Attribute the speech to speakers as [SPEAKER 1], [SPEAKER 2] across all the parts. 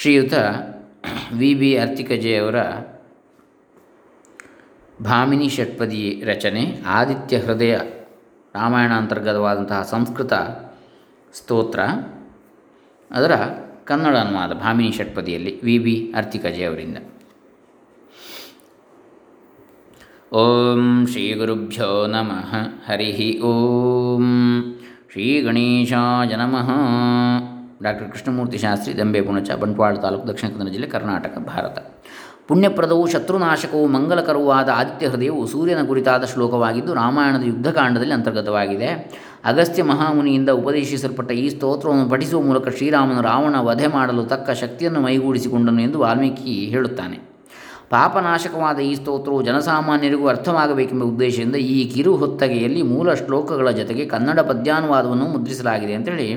[SPEAKER 1] ಶ್ರೀಯುತ V B ಅರ್ತಿಕಜೆಯವರ ಭಾಮಿನಿ ಷಟ್ಪದಿ ರಚನೆ, ಆದಿತ್ಯ ಹೃದಯ ರಾಮಾಯಣ ಅಂತರ್ಗತವಾದಂತಹ ಸಂಸ್ಕೃತ ಸ್ತೋತ್ರ, ಅದರ ಕನ್ನಡ ಅನುವಾದ ಭಾಮಿನಿ ಷಟ್ಪದಿಯಲ್ಲಿ ವಿ ಬಿ ಅರ್ತಿಕಜೆಯವರಿಂದ. ಓಂ ಶ್ರೀ ಗುರುಭ್ಯೋ ನಮಃ. ಹರಿ ಓಂ ಶ್ರೀ ಗಣೇಶಾಯ ನಮಃ. ಡಾಕ್ಟರ್ ಕೃಷ್ಣಮೂರ್ತಿ ಶಾಸ್ತ್ರಿ, ದಂಬೆ ಪುಣಚ, ಬಂಟ್ವಾಳ ತಾಲೂಕು ದಕ್ಷಿಣ ಕನ್ನಡ ಜಿಲ್ಲೆ ಕರ್ನಾಟಕ, ಭಾರತ. ಪುಣ್ಯಪ್ರದವು ಶತ್ರುನಾಶಕವು ಮಂಗಲಕರವೂ ಆದ ಆದಿತ್ಯ ಹೃದಯವು ಸೂರ್ಯನ ಕುರಿತಾದ ಶ್ಲೋಕವಾಗಿದ್ದು ರಾಮಾಯಣದ ಯುದ್ಧಕಾಂಡದಲ್ಲಿ ಅಂತರ್ಗತವಾಗಿದೆ. ಅಗಸ್ತ್ಯ ಮಹಾಮುನಿಯಿಂದ ಉಪದೇಶಿಸಲ್ಪಟ್ಟ ಈ ಸ್ತೋತ್ರವನ್ನು ಪಠಿಸುವ ಮೂಲಕ ಶ್ರೀರಾಮನು ರಾವಣ ವಧೆ ಮಾಡಲು ತಕ್ಕ ಶಕ್ತಿಯನ್ನು ಮೈಗೂಡಿಸಿಕೊಂಡನು ಎಂದು ವಾಲ್ಮೀಕಿ ಹೇಳುತ್ತಾನೆ. ಪಾಪನಾಶಕವಾದ ಈ ಸ್ತೋತ್ರವು ಜನಸಾಮಾನ್ಯರಿಗೂ ಅರ್ಥವಾಗಬೇಕೆಂಬ ಉದ್ದೇಶದಿಂದ ಈ ಕಿರು ಹೊತ್ತಗೆಯಲ್ಲಿ ಮೂಲ ಶ್ಲೋಕಗಳ ಜೊತೆಗೆ ಕನ್ನಡ ಪದ್ಯಾನುವಾದವನ್ನು ಮುದ್ರಿಸಲಾಗಿದೆ ಅಂತೇಳಿ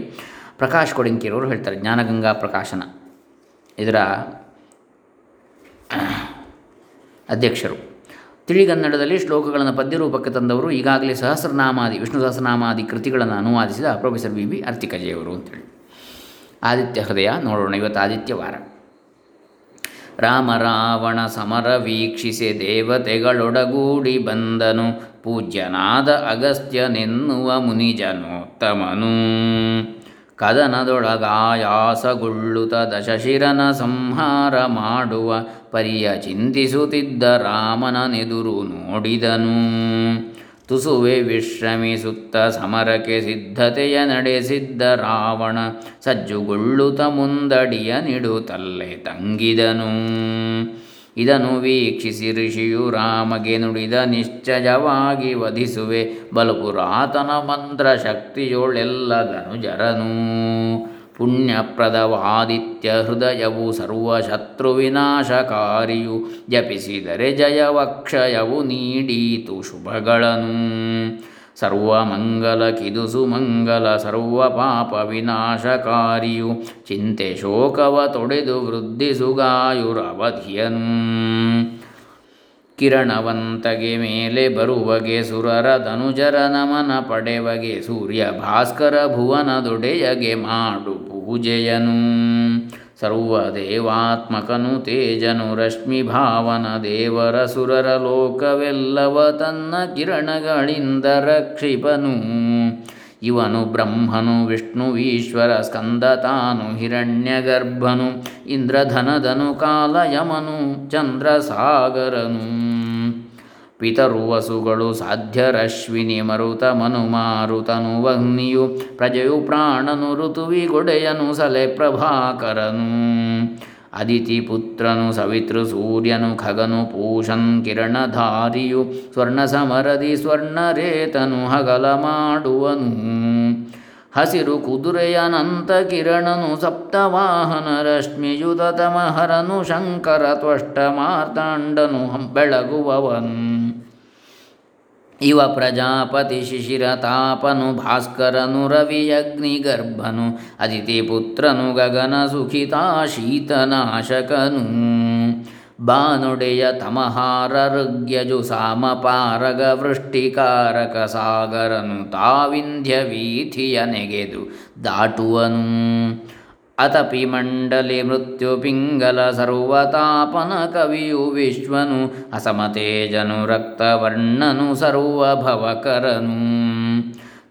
[SPEAKER 1] ಪ್ರಕಾಶ್ ಕೊಡಿಂಕಿರವರು ಹೇಳ್ತಾರೆ, ಜ್ಞಾನಗಂಗಾ ಪ್ರಕಾಶನ. ಇದರ ಅಧ್ಯಕ್ಷರು. ತಿಳಿಗನ್ನಡದಲ್ಲಿ ಶ್ಲೋಕಗಳನ್ನು ಪದ್ಯರೂಪಕ್ಕೆ ತಂದವರು ಈಗಾಗಲೇ ಸಹಸ್ರನಾಮಾದಿ, ವಿಷ್ಣು ಸಹಸ್ರನಾಮಾದಿ ಕೃತಿಗಳನ್ನು ಅನುವಾದಿಸಿದ ಪ್ರೊಫೆಸರ್ ವಿ ಬಿ ಅರ್ತಿಕಜೆಯವರು ಅಂತೇಳಿ. ಆದಿತ್ಯ ಹೃದಯ ನೋಡೋಣ, ಇವತ್ತು ಆದಿತ್ಯ ವಾರ. ರಾಮ ರಾವಣ ಸಮರ ವೀಕ್ಷಿಸಿ ದೇವತೆಗಳೊಡಗೂಡಿ ಬಂದನು, ಪೂಜ್ಯನಾದ ಅಗಸ್ತ್ಯನೆನ್ನುವ ಮುನಿಜನೋತ್ತಮನು. ಕದನದೊಳಗಾಯಾಸಗೊಳ್ಳುತ್ತ ದಶಶಿರನ ಸಂಹಾರ ಮಾಡುವ ಪರಿಯ ಚಿಂತಿಸುತ್ತಿದ್ದ ರಾಮನನೆದುರು ನೋಡಿದನು. ತುಸುವೆ ವಿಶ್ರಮಿಸುತ್ತ ಸಮರಕ್ಕೆ ಸಿದ್ಧತೆಯ ನಡೆಸಿದ್ದ ರಾವಣ ಸಜ್ಜುಗೊಳ್ಳುತ್ತ ಮುಂದಡಿಯ ನಿಡುತ್ತಲ್ಲೇ ತಂಗಿದನು. ಇದನ್ನು ವೀಕ್ಷಿಸಿ ಋಷಿಯು ರಾಮಗೆ ನುಡಿದ ನಿಶ್ಚಯವಾಗಿ ವಧಿಸುವೆ. ಬಲಪುರಾತನ ಮಂತ್ರ ಶಕ್ತಿಯೊಳೆಲ್ಲದನು ಜರನು ಪುಣ್ಯಪ್ರದವಾದಿತ್ಯ ಹೃದಯವು ಸರ್ವಶತ್ರುವಿನಾಶಕಾರಿಯು ಜಪಿಸಿದರೆ ಜಯವಕ್ಷಯವು ನೀಡೀತು ಶುಭಗಳನ್ನು. ಸರ್ವಮಂಗಲ ಕಿದುಸು ಮಂಗಲ ಸರ್ವ ಪಾಪ ವಿನಾಶಕಾರಿಯು. ಚಿಂತೆ ಶೋಕವ ತೊಡೆದು ವೃದ್ಧಿಸುಗಾಯುರವಧಿಯನು ಕಿರಣವಂತಗೆ ಮೇಲೆ ಬರುವಗೆ ಸುರರ ಧನುಜರ ನಮನ ಪಡೆವಗೆ ಸೂರ್ಯ ಭಾಸ್ಕರ ಭುವನದೊಡೆಯಗೆ ಮಾಡು ಪೂಜೆಯನು. ಸರ್ವದೇವಾತ್ಮಕನು ತೇಜನು ರಶ್ಮಿ ಭಾವನ ದೇವರ ಸುರರ ಲೋಕವೆಲ್ಲವ ತನ್ನ ಕಿರಣಗಳಿಂದ ರಕ್ಷಿಪನು. ಇವನು ಬ್ರಹ್ಮನು ವಿಷ್ಣುವೀಶ್ವರ ಸ್ಕಂದ, ತಾನು, ಹಿರಣ್ಯಗರ್ಭನು ಇಂದ್ರಧನದನು ಕಾಲಯಮನು, ಚಂದ್ರಸಾಗರನು. ಪಿತರುವಸುಗಳು ಸಾಧ್ಯರಶ್ವಿನಿ ಮರುತ ಮನುಮಾರುತನು ವಹ್ನಿಯು ಪ್ರಜೆಯು ಪ್ರಾಣನು ಋತುವಿ ಗೊಡೆಯನು ಸಲೆ ಪ್ರಭಾಕರನು. ಅದಿತಿ ಪುತ್ರನು ಸವಿತೃ ಸೂರ್ಯನು ಖಗನು ಪೂಷನ್ ಕಿರಣಧಾರಿಯು ಸ್ವರ್ಣ ಸಮರದಿ ಸ್ವರ್ಣರೇತನು ಹಗಲ ಮಾಡುವನು. ಹಸಿರು ಕುದುರೆಯನಂತ ಕಿರಣನು ಸಪ್ತವಾಹನ ರಶ್ಮಿಯುತಮಹರನು ಶಂಕರ ತ್ವಷ್ಟ ಮಾರ್ತಾಂಡನು ಬೆಳಗುವವನ್. ಇವ ಪ್ರಜಾಪತಿ ಶಿಶಿರ ತಾಪನು ಭಾಸ್ಕರನು ರವಿಯಗ್ನಿಗರ್ಭನು ಅದಿತಿ ಪುತ್ರನು ಗಗನ ಸುಖಿತಾ ಶೀತನಾಶಕನು. ಬಾನುಡೆಯ ತಮಹಾರರುಗ್ಯಜು ಸಾಮಪಾರಗ ವೃಷ್ಟಿಕಾರಕ ಸಾಗರನು ತಾವಿಂಧ್ಯ ವೀಥಿಯ ನೆಗೆದು ದಾಟುವನು. ಅತಪಿ ಮಂಡಲಿ ಮೃತ್ಯು ಪಿಂಗಲ ಸರ್ವತಾಪನ ಕವಿಯು ವಿಶ್ವನು, ಅಸಮತೇಜನು ರಕ್ತವರ್ಣನು ಸರ್ವಭವಕರನು.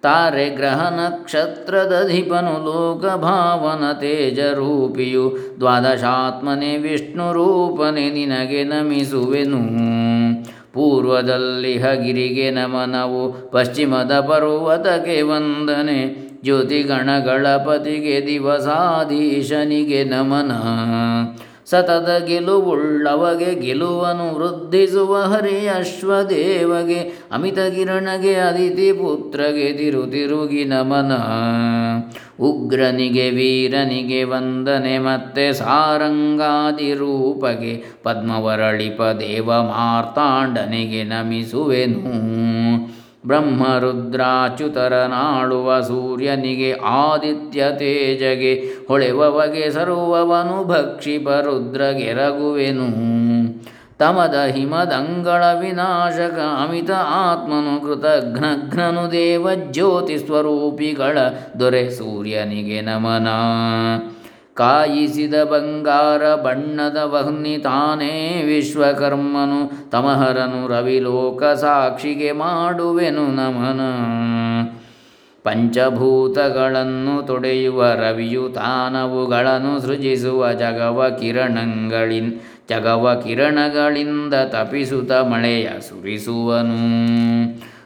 [SPEAKER 1] ತಾರೆ ಗ್ರಹ ನಕ್ಷತ್ರದಧಿಪನು ಲೋಕಭಾವನ ತೇಜರೂಪಿಯು ದ್ವಾದಶಾತ್ಮನೆ ವಿಷ್ಣು ರೂಪನೆ ನಿನಗೆ ನಮಿಸುವೆನು. ಪೂರ್ವದಲ್ಲಿ ಹಗಿರಿಗೆ ನಮನವು, ಪಶ್ಚಿಮದ ಪರ್ವತಕ್ಕೆ ವಂದನೆ ಜ್ಯೋತಿಗಣಗಳಪತಿಗೆ ದಿವಸಾಧೀಶನಿಗೆ ನಮನ. ಸತತ ಗೆಲುವುಳ್ಳವಗೆ ಗೆಲುವನು ವೃದ್ಧಿಸುವ ಹರಿ ಅಶ್ವದೇವಗೆ, ಅಮಿತ ಕಿರಣಗೆ, ಅದಿತಿ ಪುತ್ರಗೆ ತಿರು ತಿರುಗಿ ನಮನ. ಉಗ್ರನಿಗೆ, ವೀರನಿಗೆ ವಂದನೆ, ಮತ್ತೆ ಸಾರಂಗಾದಿ ರೂಪಗೆ, ಪದ್ಮವರಳಿಪ ದೇವ ಮಾರ್ತಾಂಡನಿಗೆ ನಮಿಸುವೆನು. ಬ್ರಹ್ಮರುದ್ರಾಚ್ಯುತರ ನಾಳುವ ಸೂರ್ಯನಿಗೆ ಆದಿತ್ಯ ತೇಜಗೆ ಹೊಳೆವವಗೆ ಸರ್ವವನು ಭಕ್ಷಿಪ ರುದ್ರಗೆರಗುವೆನು ತಮದ ಹಿಮದಂಗಳ ವಿನಾಶಕ ಅಮಿತ ಆತ್ಮನು ಕೃತಘ್ನಘ್ನನು ದೇವಜ್ಯೋತಿ ಸ್ವರೂಪಿಗಳ ದೊರೆ ಸೂರ್ಯನಿಗೆ ನಮನ. ಕಾಯಿಸಿದ ಬಂಗಾರ ಬಣ್ಣದ ವಹ್ನಿ ತಾನೇ ವಿಶ್ವಕರ್ಮನು, ತಮಹರನು ರವಿಲೋಕ ಸಾಕ್ಷಿಗೆ ಮಾಡುವೆನು ನಮನ. ಪಂಚಭೂತಗಳನ್ನು ತೊಡೆಯುವ ರವಿಯು ತಾನವುಗಳನ್ನು ಸೃಜಿಸುವ ಜಗವ ಕಿರಣಗಳಿನ್, ಜಗವ ಕಿರಣಗಳಿಂದ ತಪಿಸುತ್ತ ಮಳೆಯ ಸುರಿಸುವನು.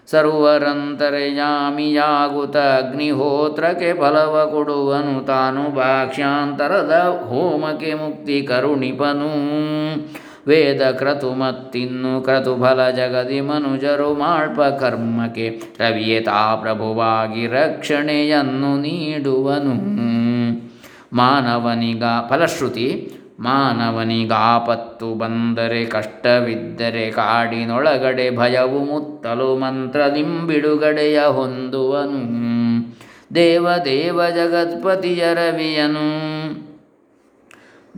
[SPEAKER 1] ಸರ್ವರಂತರ್ಯಾಮಿಯಾಗುತ್ತ ಅಗ್ನಿಹೋತ್ರಕ್ಕೆ ಫಲವ ಕೊಡುವನು. ತಾನು ಭಾಕ್ಷ್ಯಾಂತರದ ಹೋಮಕ್ಕೆ ಮುಕ್ತಿ ಕರುಣಿಪನು. ವೇದ ಕ್ರತು ಮತ್ತಿನ್ನು ಕ್ರತು ಫಲ ಜಗದಿ ಮನುಜರು ಮಾಳ್ಪ ಕರ್ಮಕ್ಕೆ ರವಿಯತಾ ಪ್ರಭುವಾಗಿ ರಕ್ಷಣೆಯನ್ನು ನೀಡುವನು. ಮಾನವನಿಗ ಫಲಶ್ರುತಿ ಮಾನವನಿಗಾಪತ್ತು ಬಂದರೆ ಕಷ್ಟವಿದ್ದರೆ ಕಾಡಿನೊಳಗಡೆ ಭಯವು ಮುತ್ತಲು ಮಂತ್ರದಿಂಬಿಡುಗಡೆಯ ಹೊಂದುವನು. ದೇವದೇವ ದೇವ ಜಗತ್ಪತಿಯ ರವಿಯನು.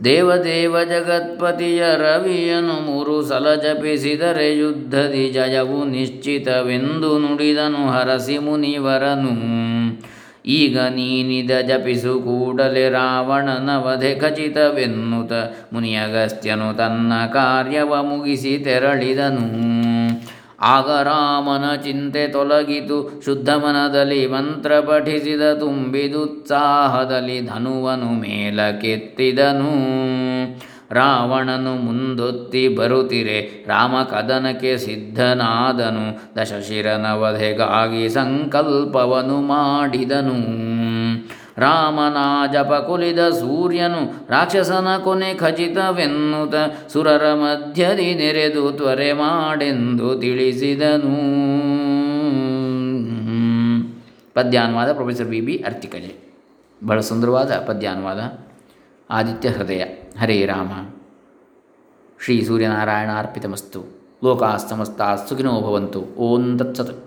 [SPEAKER 1] ದೇವದೇವ ಜಗತ್ಪತಿಯ ರವಿಯನು ಮೂರು ಸಲ ಜಪಿಸಿದರೆ ಯುದ್ಧದಿ ಜಯವು ನಿಶ್ಚಿತವೆಂದು ನುಡಿದನು ಹರಸಿ ಮುನಿವರನು ಈಗ ನೀನಿದ ಜಪಿಸು ಕೂಡಲೇ ರಾವಣನ ವಧೆ ಖಚಿತವೆನ್ನುತ ಮುನಿಯಗಸ್ತ್ಯನು ತನ್ನ ಕಾರ್ಯವ ಮುಗಿಸಿ ತೆರಳಿದನು. ಆಗ ರಾಮನ ಚಿಂತೆ ತೊಲಗಿತು. ಶುದ್ಧ ಮನದಲ್ಲಿ ಮಂತ್ರ ಪಠಿಸಿದ ತುಂಬಿದುತ್ಸಾಹದಲ್ಲಿ ಧನುವನು ಮೇಲಕ್ಕೆತ್ತಿದನು. ರಾವಣನು ಮುಂದೊತ್ತಿ ಬರುತ್ತಿರೆ. ರಾಮ ಕದನಕ್ಕೆ ಸಿದ್ಧನಾದನು. ದಶಶಿರನ ವಧೆಗಾಗಿ ಸಂಕಲ್ಪವನು ಮಾಡಿದನು. ರಾಮನ ಜಪ ಕುಲಿದ ಸೂರ್ಯನು ರಾಕ್ಷಸನ ಕೊನೆ ಖಚಿತವೆನ್ನುತ ಸುರರ ಮಧ್ಯದಿ ನೆರೆದು ತ್ವರೆ ಮಾಡೆಂದು ತಿಳಿಸಿದನು. ಪದ್ಯಾನುವಾದ ಪ್ರೊಫೆಸರ್ ಬಿ ಬಿ ಅರ್ತಿಕಜೆ. ಬಹಳ ಸುಂದರವಾದ ಪದ್ಯಾನುವಾದ. ಆದಿತ್ಯ ಹೃದಯ. ಹರೇ ರಾಮ. ಶ್ರೀ ಸೂರ್ಯನಾರಾಯಣ ಅರ್ಪಿತಮಸ್ತು ಲೋಕಾಸ್ತಮಸ್ತಾ ಸುಖಿನೋ ಭವಂತು. ಓಂ ತತ್ಸತ್.